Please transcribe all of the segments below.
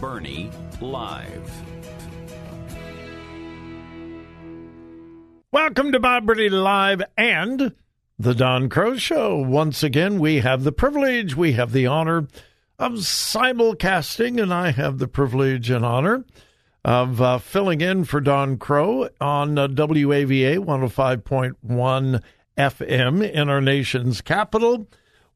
Burney Live. Welcome to Bob Burney Live and the Don Crow Show. Once again, we have the privilege, we have the honor of simulcasting, and I have the privilege and honor of uh, filling in for Don Crow on uh, WAVA 105.1 FM in our nation's capital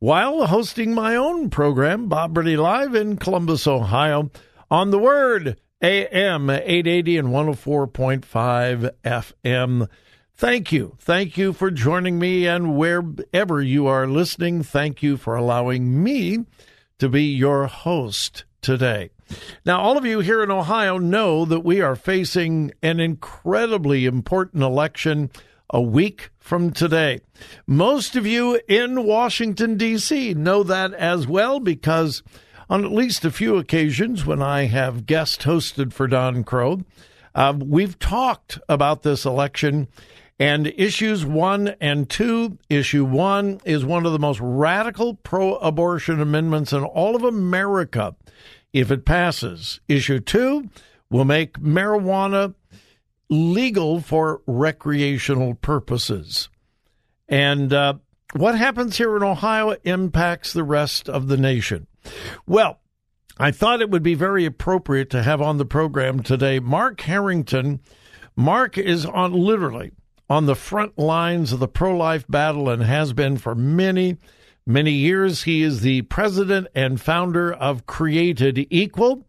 while hosting my own program, Bob Burney Live in Columbus, Ohio, on the Word AM 880 and 104.5 FM. Thank you. Thank you for joining me, and wherever you are listening, thank you for allowing me to be your host today. Now, all of you here in Ohio know that we are facing an incredibly important election a week from today. Most of you in Washington, D.C. know that as well because on at least a few occasions when I have guest hosted for Don Crow, uh, we've talked about this election and issues one and two. Issue one is one of the most radical pro abortion amendments in all of America if it passes. Issue two will make marijuana legal for recreational purposes. And uh, what happens here in Ohio impacts the rest of the nation. Well, I thought it would be very appropriate to have on the program today Mark Harrington. Mark is on literally on the front lines of the pro life battle and has been for many, many years. He is the president and founder of Created Equal.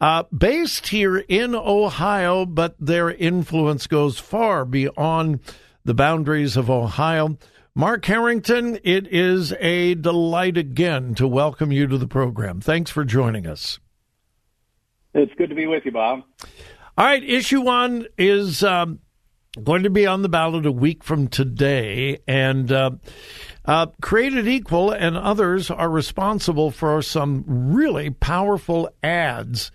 Uh, based here in Ohio, but their influence goes far beyond the boundaries of Ohio. Mark Harrington, it is a delight again to welcome you to the program. Thanks for joining us. It's good to be with you, Bob. All right, issue one is um, going to be on the ballot a week from today, and uh, uh, Created Equal and others are responsible for some really powerful ads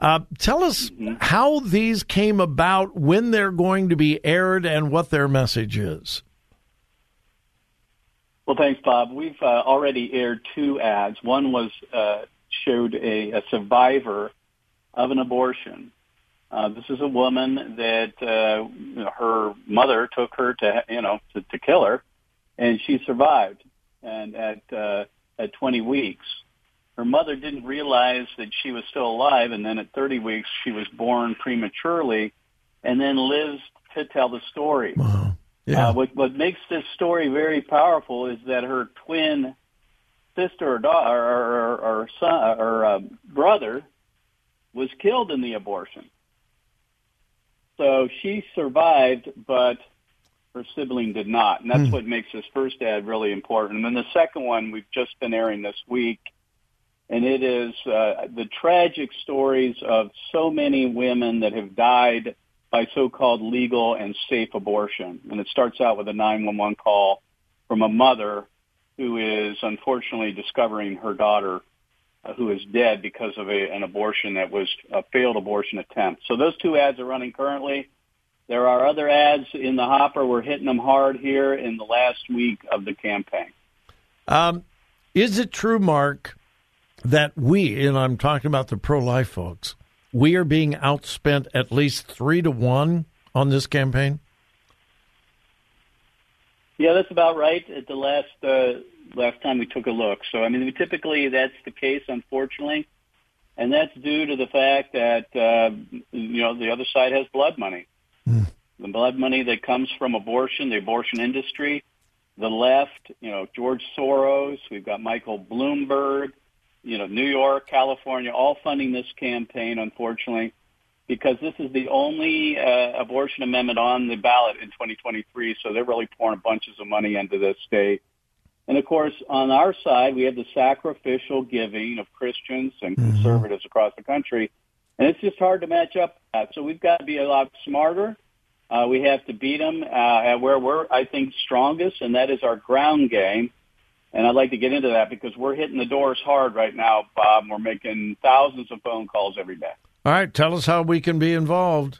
uh, tell us mm-hmm. how these came about, when they're going to be aired, and what their message is. Well, thanks, Bob. We've uh, already aired two ads. One was uh, showed a, a, survivor of an abortion. Uh, this is a woman that uh, her mother took her to, you know, to, to kill her, and she survived. And at uh, at 20 weeks, her mother didn't realize that she was still alive, and then at 30 weeks she was born prematurely, and then lives to tell the story. Wow. Yeah. Uh, what, what makes this story very powerful is that her twin sister or daughter or, or, or son or uh, brother was killed in the abortion. So she survived, but Her sibling did not, and that's what makes this first ad really important. And then the second one we've just been airing this week, and it is uh, the tragic stories of so many women that have died by so-called legal and safe abortion. And it starts out with a 911 call from a mother who is unfortunately discovering her daughter uh, who is dead because of a, an abortion that was a failed abortion attempt. So those two ads are running currently. There are other ads in the hopper. We're hitting them hard here in the last week of the campaign. Um, is it true, Mark, that we, and I'm talking about the pro life folks, we are being outspent at least three to one on this campaign? Yeah, that's about right. At the last uh, last time we took a look, so I mean, typically that's the case, unfortunately, and that's due to the fact that uh, you know the other side has blood money, mm. the blood money that comes from abortion, the abortion industry, the left, you know, George Soros. We've got Michael Bloomberg, you know, New York, California, all funding this campaign, unfortunately because this is the only uh, abortion amendment on the ballot in 2023. So they're really pouring bunches of money into this state. And of course, on our side, we have the sacrificial giving of Christians and mm-hmm. conservatives across the country. And it's just hard to match up that. So we've got to be a lot smarter. Uh, we have to beat them uh, at where we're, I think, strongest, and that is our ground game. And I'd like to get into that because we're hitting the doors hard right now, Bob. We're making thousands of phone calls every day. All right, tell us how we can be involved.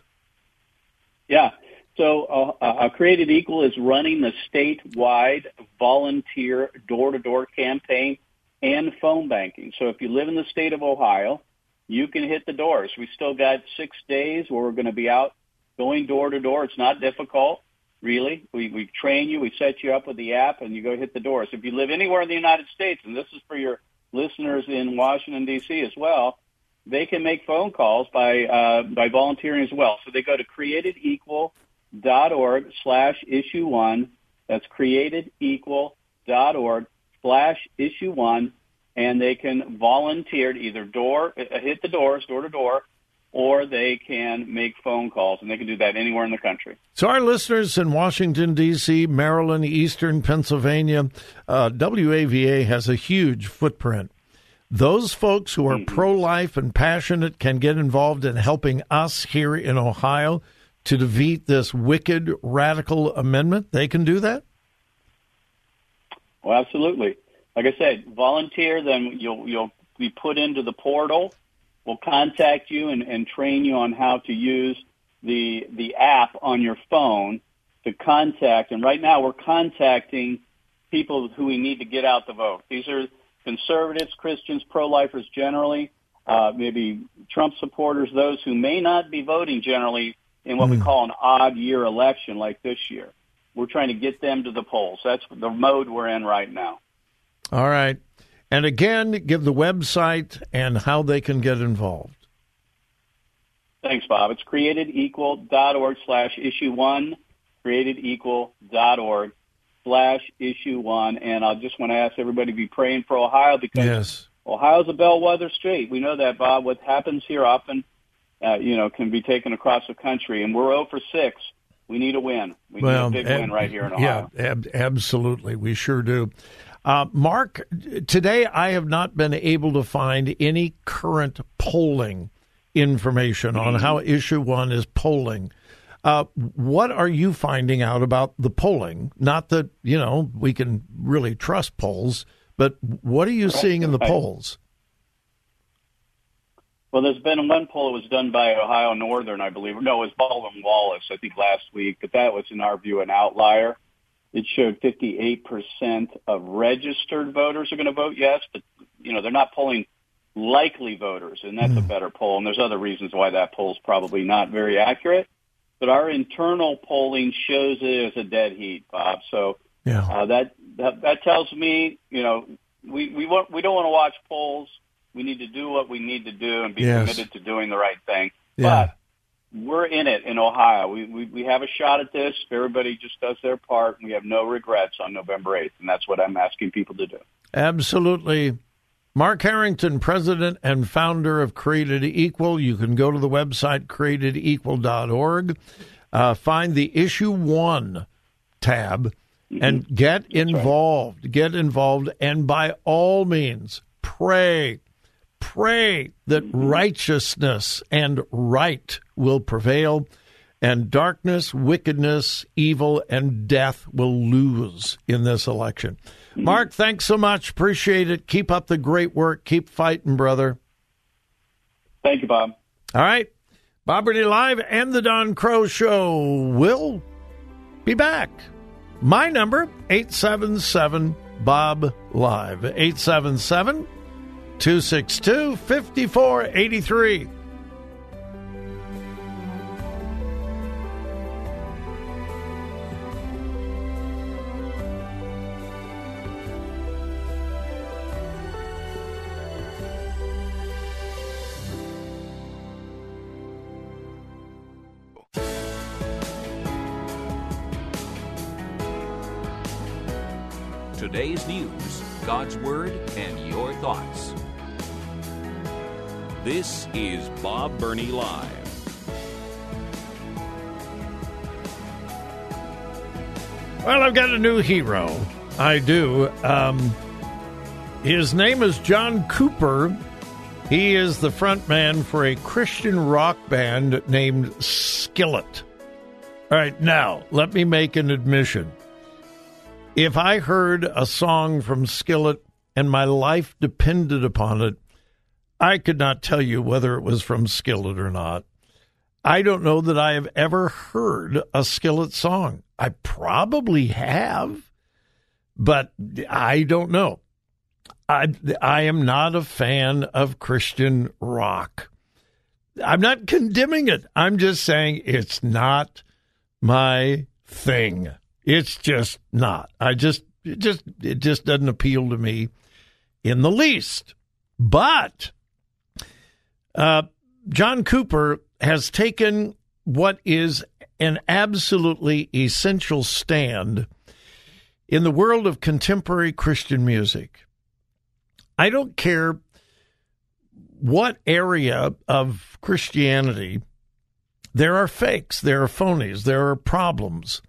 Yeah. So, uh, uh, Created Equal is running the statewide volunteer door-to-door campaign and phone banking. So, if you live in the state of Ohio, you can hit the doors. We still got six days where we're going to be out going door to door. It's not difficult, really. We we train you, we set you up with the app, and you go hit the doors. If you live anywhere in the United States, and this is for your listeners in Washington D.C. as well, they can make phone calls by uh, by volunteering as well. So they go to createdequal.org slash issue one. That's createdequal.org slash issue one, and they can volunteer to either door uh, hit the doors door to door, or they can make phone calls, and they can do that anywhere in the country. So, our listeners in Washington, D.C., Maryland, Eastern Pennsylvania, uh, WAVA has a huge footprint. Those folks who are mm-hmm. pro life and passionate can get involved in helping us here in Ohio to defeat this wicked radical amendment. They can do that? Well, absolutely. Like I said, volunteer, then you'll, you'll be put into the portal. We'll contact you and, and train you on how to use the, the app on your phone to contact. And right now we're contacting people who we need to get out the vote. These are conservatives, Christians, pro-lifers generally, uh, maybe Trump supporters, those who may not be voting generally in what mm. we hmm. call an odd year election like this year. We're trying to get them to the polls. That's the mode we're in right now. All right. And again, give the website and how they can get involved. Thanks, Bob. It's createdequal.org slash issue one, createdequal.org slash issue one. And I just want to ask everybody to be praying for Ohio because yes. Ohio's a bellwether state. We know that, Bob. What happens here often, uh, you know, can be taken across the country. And we're 0 for 6. We need a win. We well, need a big ab- win right here in Ohio. Yeah, ab- absolutely. We sure do. Uh, Mark, today I have not been able to find any current polling information on how issue one is polling. Uh, what are you finding out about the polling? Not that, you know, we can really trust polls, but what are you seeing in the polls? Well, there's been one poll that was done by Ohio Northern, I believe. No, it was Baldwin Wallace, I think, last week, but that was, in our view, an outlier. It showed 58% of registered voters are going to vote yes, but, you know, they're not polling likely voters, and that's mm. a hmm. better poll. And there's other reasons why that poll is probably not very accurate but our internal polling shows it as a dead heat, Bob. So yeah. uh, that, that that tells me, you know, we we want we don't want to watch polls. We need to do what we need to do and be yes. committed to doing the right thing. Yeah. But we're in it in Ohio. We, we we have a shot at this. If everybody just does their part, we have no regrets on November 8th, and that's what I'm asking people to do. Absolutely. Mark Harrington, president and founder of Created Equal. You can go to the website createdequal.org. Uh, find the issue one tab and get involved. Get involved. And by all means, pray. Pray that mm-hmm. righteousness and right will prevail, and darkness, wickedness, evil, and death will lose in this election. Mm-hmm. Mark, thanks so much. Appreciate it. Keep up the great work. Keep fighting, brother. Thank you, Bob. All right. Bob Burney Live and the Don Crow Show will be back. My number, 877 Bob Live. 877 262 5483. Bob Burney Live. Well, I've got a new hero. I do. Um, his name is John Cooper. He is the front man for a Christian rock band named Skillet. All right, now, let me make an admission. If I heard a song from Skillet and my life depended upon it, I could not tell you whether it was from Skillet or not. I don't know that I have ever heard a Skillet song. I probably have, but I don't know. I I am not a fan of Christian rock. I'm not condemning it. I'm just saying it's not my thing. It's just not. I just it just it just doesn't appeal to me in the least. But uh, John Cooper has taken what is an absolutely essential stand in the world of contemporary Christian music. I don't care what area of Christianity there are fakes, there are phonies, there are problems,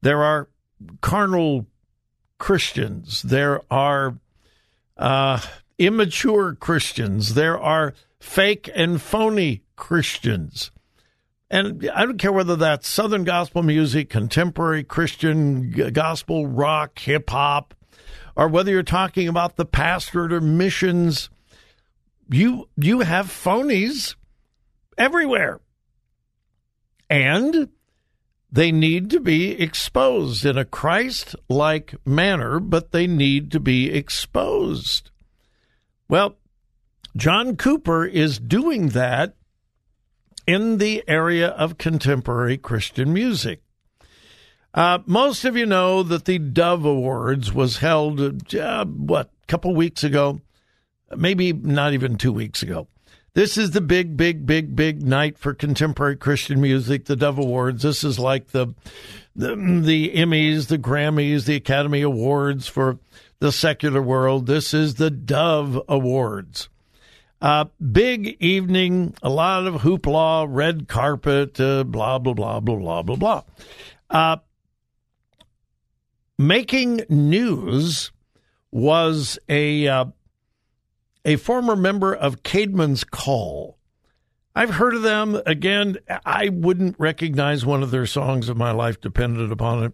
there are carnal Christians, there are uh, immature Christians, there are fake and phony Christians. And I don't care whether that's Southern gospel music, contemporary Christian gospel rock, hip hop, or whether you're talking about the pastorate or missions. You you have phonies everywhere. And they need to be exposed in a Christ like manner, but they need to be exposed. Well, John Cooper is doing that in the area of contemporary Christian music. Uh, most of you know that the Dove Awards was held, uh, what, a couple weeks ago? Maybe not even two weeks ago. This is the big, big, big, big night for contemporary Christian music, the Dove Awards. This is like the, the, the Emmys, the Grammys, the Academy Awards for the secular world. This is the Dove Awards. Uh, big evening, a lot of hoopla, red carpet, uh, blah, blah, blah, blah, blah, blah, blah. Uh, making news was a uh, a former member of Caedmon's Call. I've heard of them. Again, I wouldn't recognize one of their songs if my life depended upon it.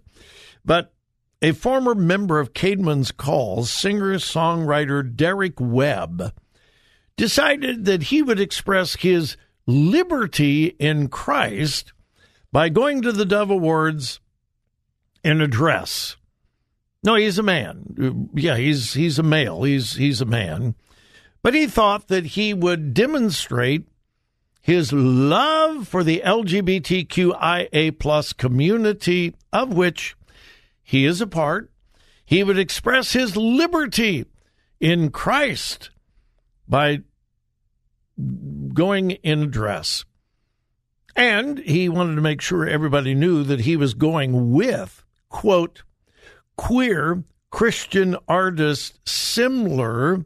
But a former member of Caedmon's Call, singer songwriter Derek Webb, decided that he would express his liberty in Christ by going to the Dove Awards in a dress. No, he's a man. Yeah, he's he's a male. He's he's a man. But he thought that he would demonstrate his love for the LGBTQIA plus community of which he is a part. He would express his liberty in Christ by going in a dress. And he wanted to make sure everybody knew that he was going with, quote, queer Christian artist Semler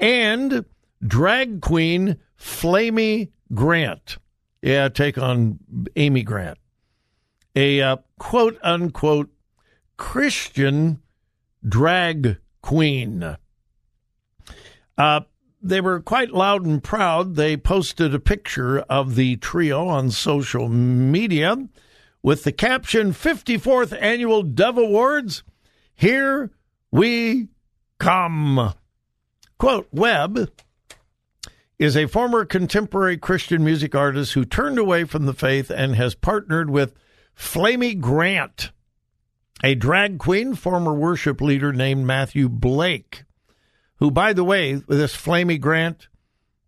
and drag queen Flamy Grant. Yeah, take on Amy Grant. A uh, quote unquote Christian drag queen. Uh, they were quite loud and proud. They posted a picture of the trio on social media with the caption 54th Annual Dove Awards. Here we come. Quote Webb is a former contemporary Christian music artist who turned away from the faith and has partnered with Flamy Grant, a drag queen, former worship leader named Matthew Blake who, by the way, this Flamy Grant,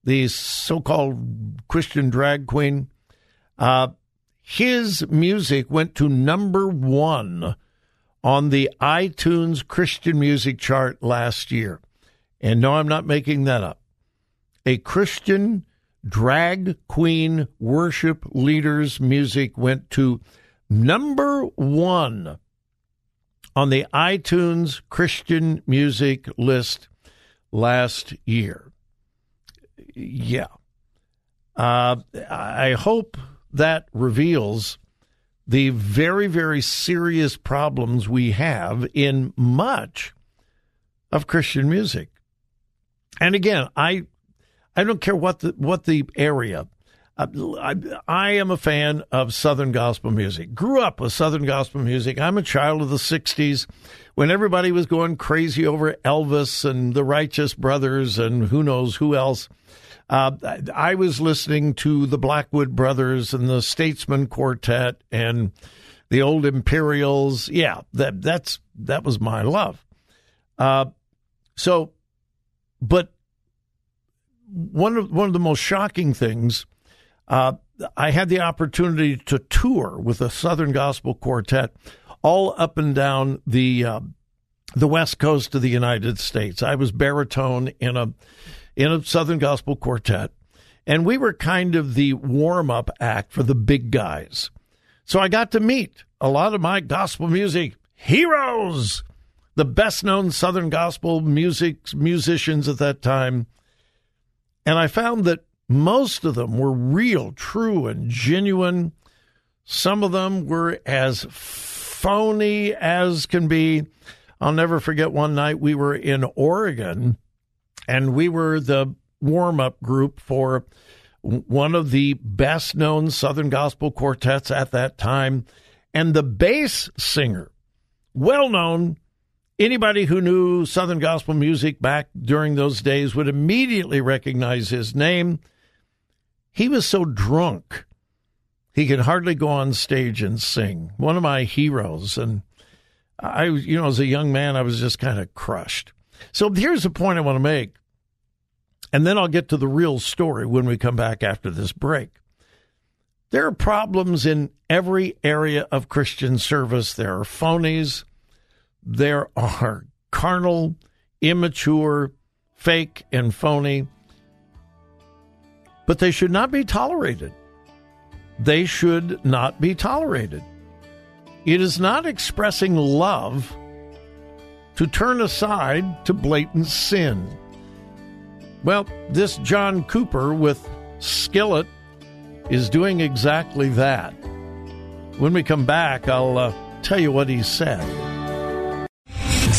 the so called Christian drag queen, uh, his music went to number one on the iTunes Christian music chart last year. And no, I'm not making that up. A Christian drag queen worship leader's music went to number one on the iTunes Christian music list last year. Yeah. Uh, I hope that reveals the very, very serious problems we have in much of Christian music. And again, I I don't care what the what the area. I, I, am a fan of Southern gospel music. Grew up with Southern gospel music. I'm a child of the 60s when everybody was going crazy over Elvis and the Righteous Brothers and who knows who else. Uh, I was listening to the Blackwood Brothers and the Statesmen Quartet and the old Imperials. Yeah, that that's that was my love. Uh, so, but one of one of the most shocking things uh, I had the opportunity to tour with a Southern Gospel Quartet all up and down the uh, the west coast of the United States. I was baritone in a in a Southern Gospel Quartet, and we were kind of the warm up act for the big guys. So I got to meet a lot of my gospel music heroes, the best known Southern gospel music musicians at that time. And I found that most of them were real, true, and genuine. Some of them were as phony as can be. I'll never forget one night we were in Oregon and we were the warm up group for one of the best known Southern gospel quartets at that time. And the bass singer, well known, anybody who knew Southern gospel music back during those days would immediately recognize his name. He was so drunk, he could hardly go on stage and sing. One of my heroes. And I, you know, as a young man, I was just kind of crushed. So here's the point I want to make. And then I'll get to the real story when we come back after this break. There are problems in every area of Christian service. There are phonies. There are carnal, immature, fake, and phony but they should not be tolerated. They should not be tolerated. It is not expressing love to turn aside to blatant sin. Well, this John Cooper with Skillet is doing exactly that. When we come back, I'll uh, tell you what he said.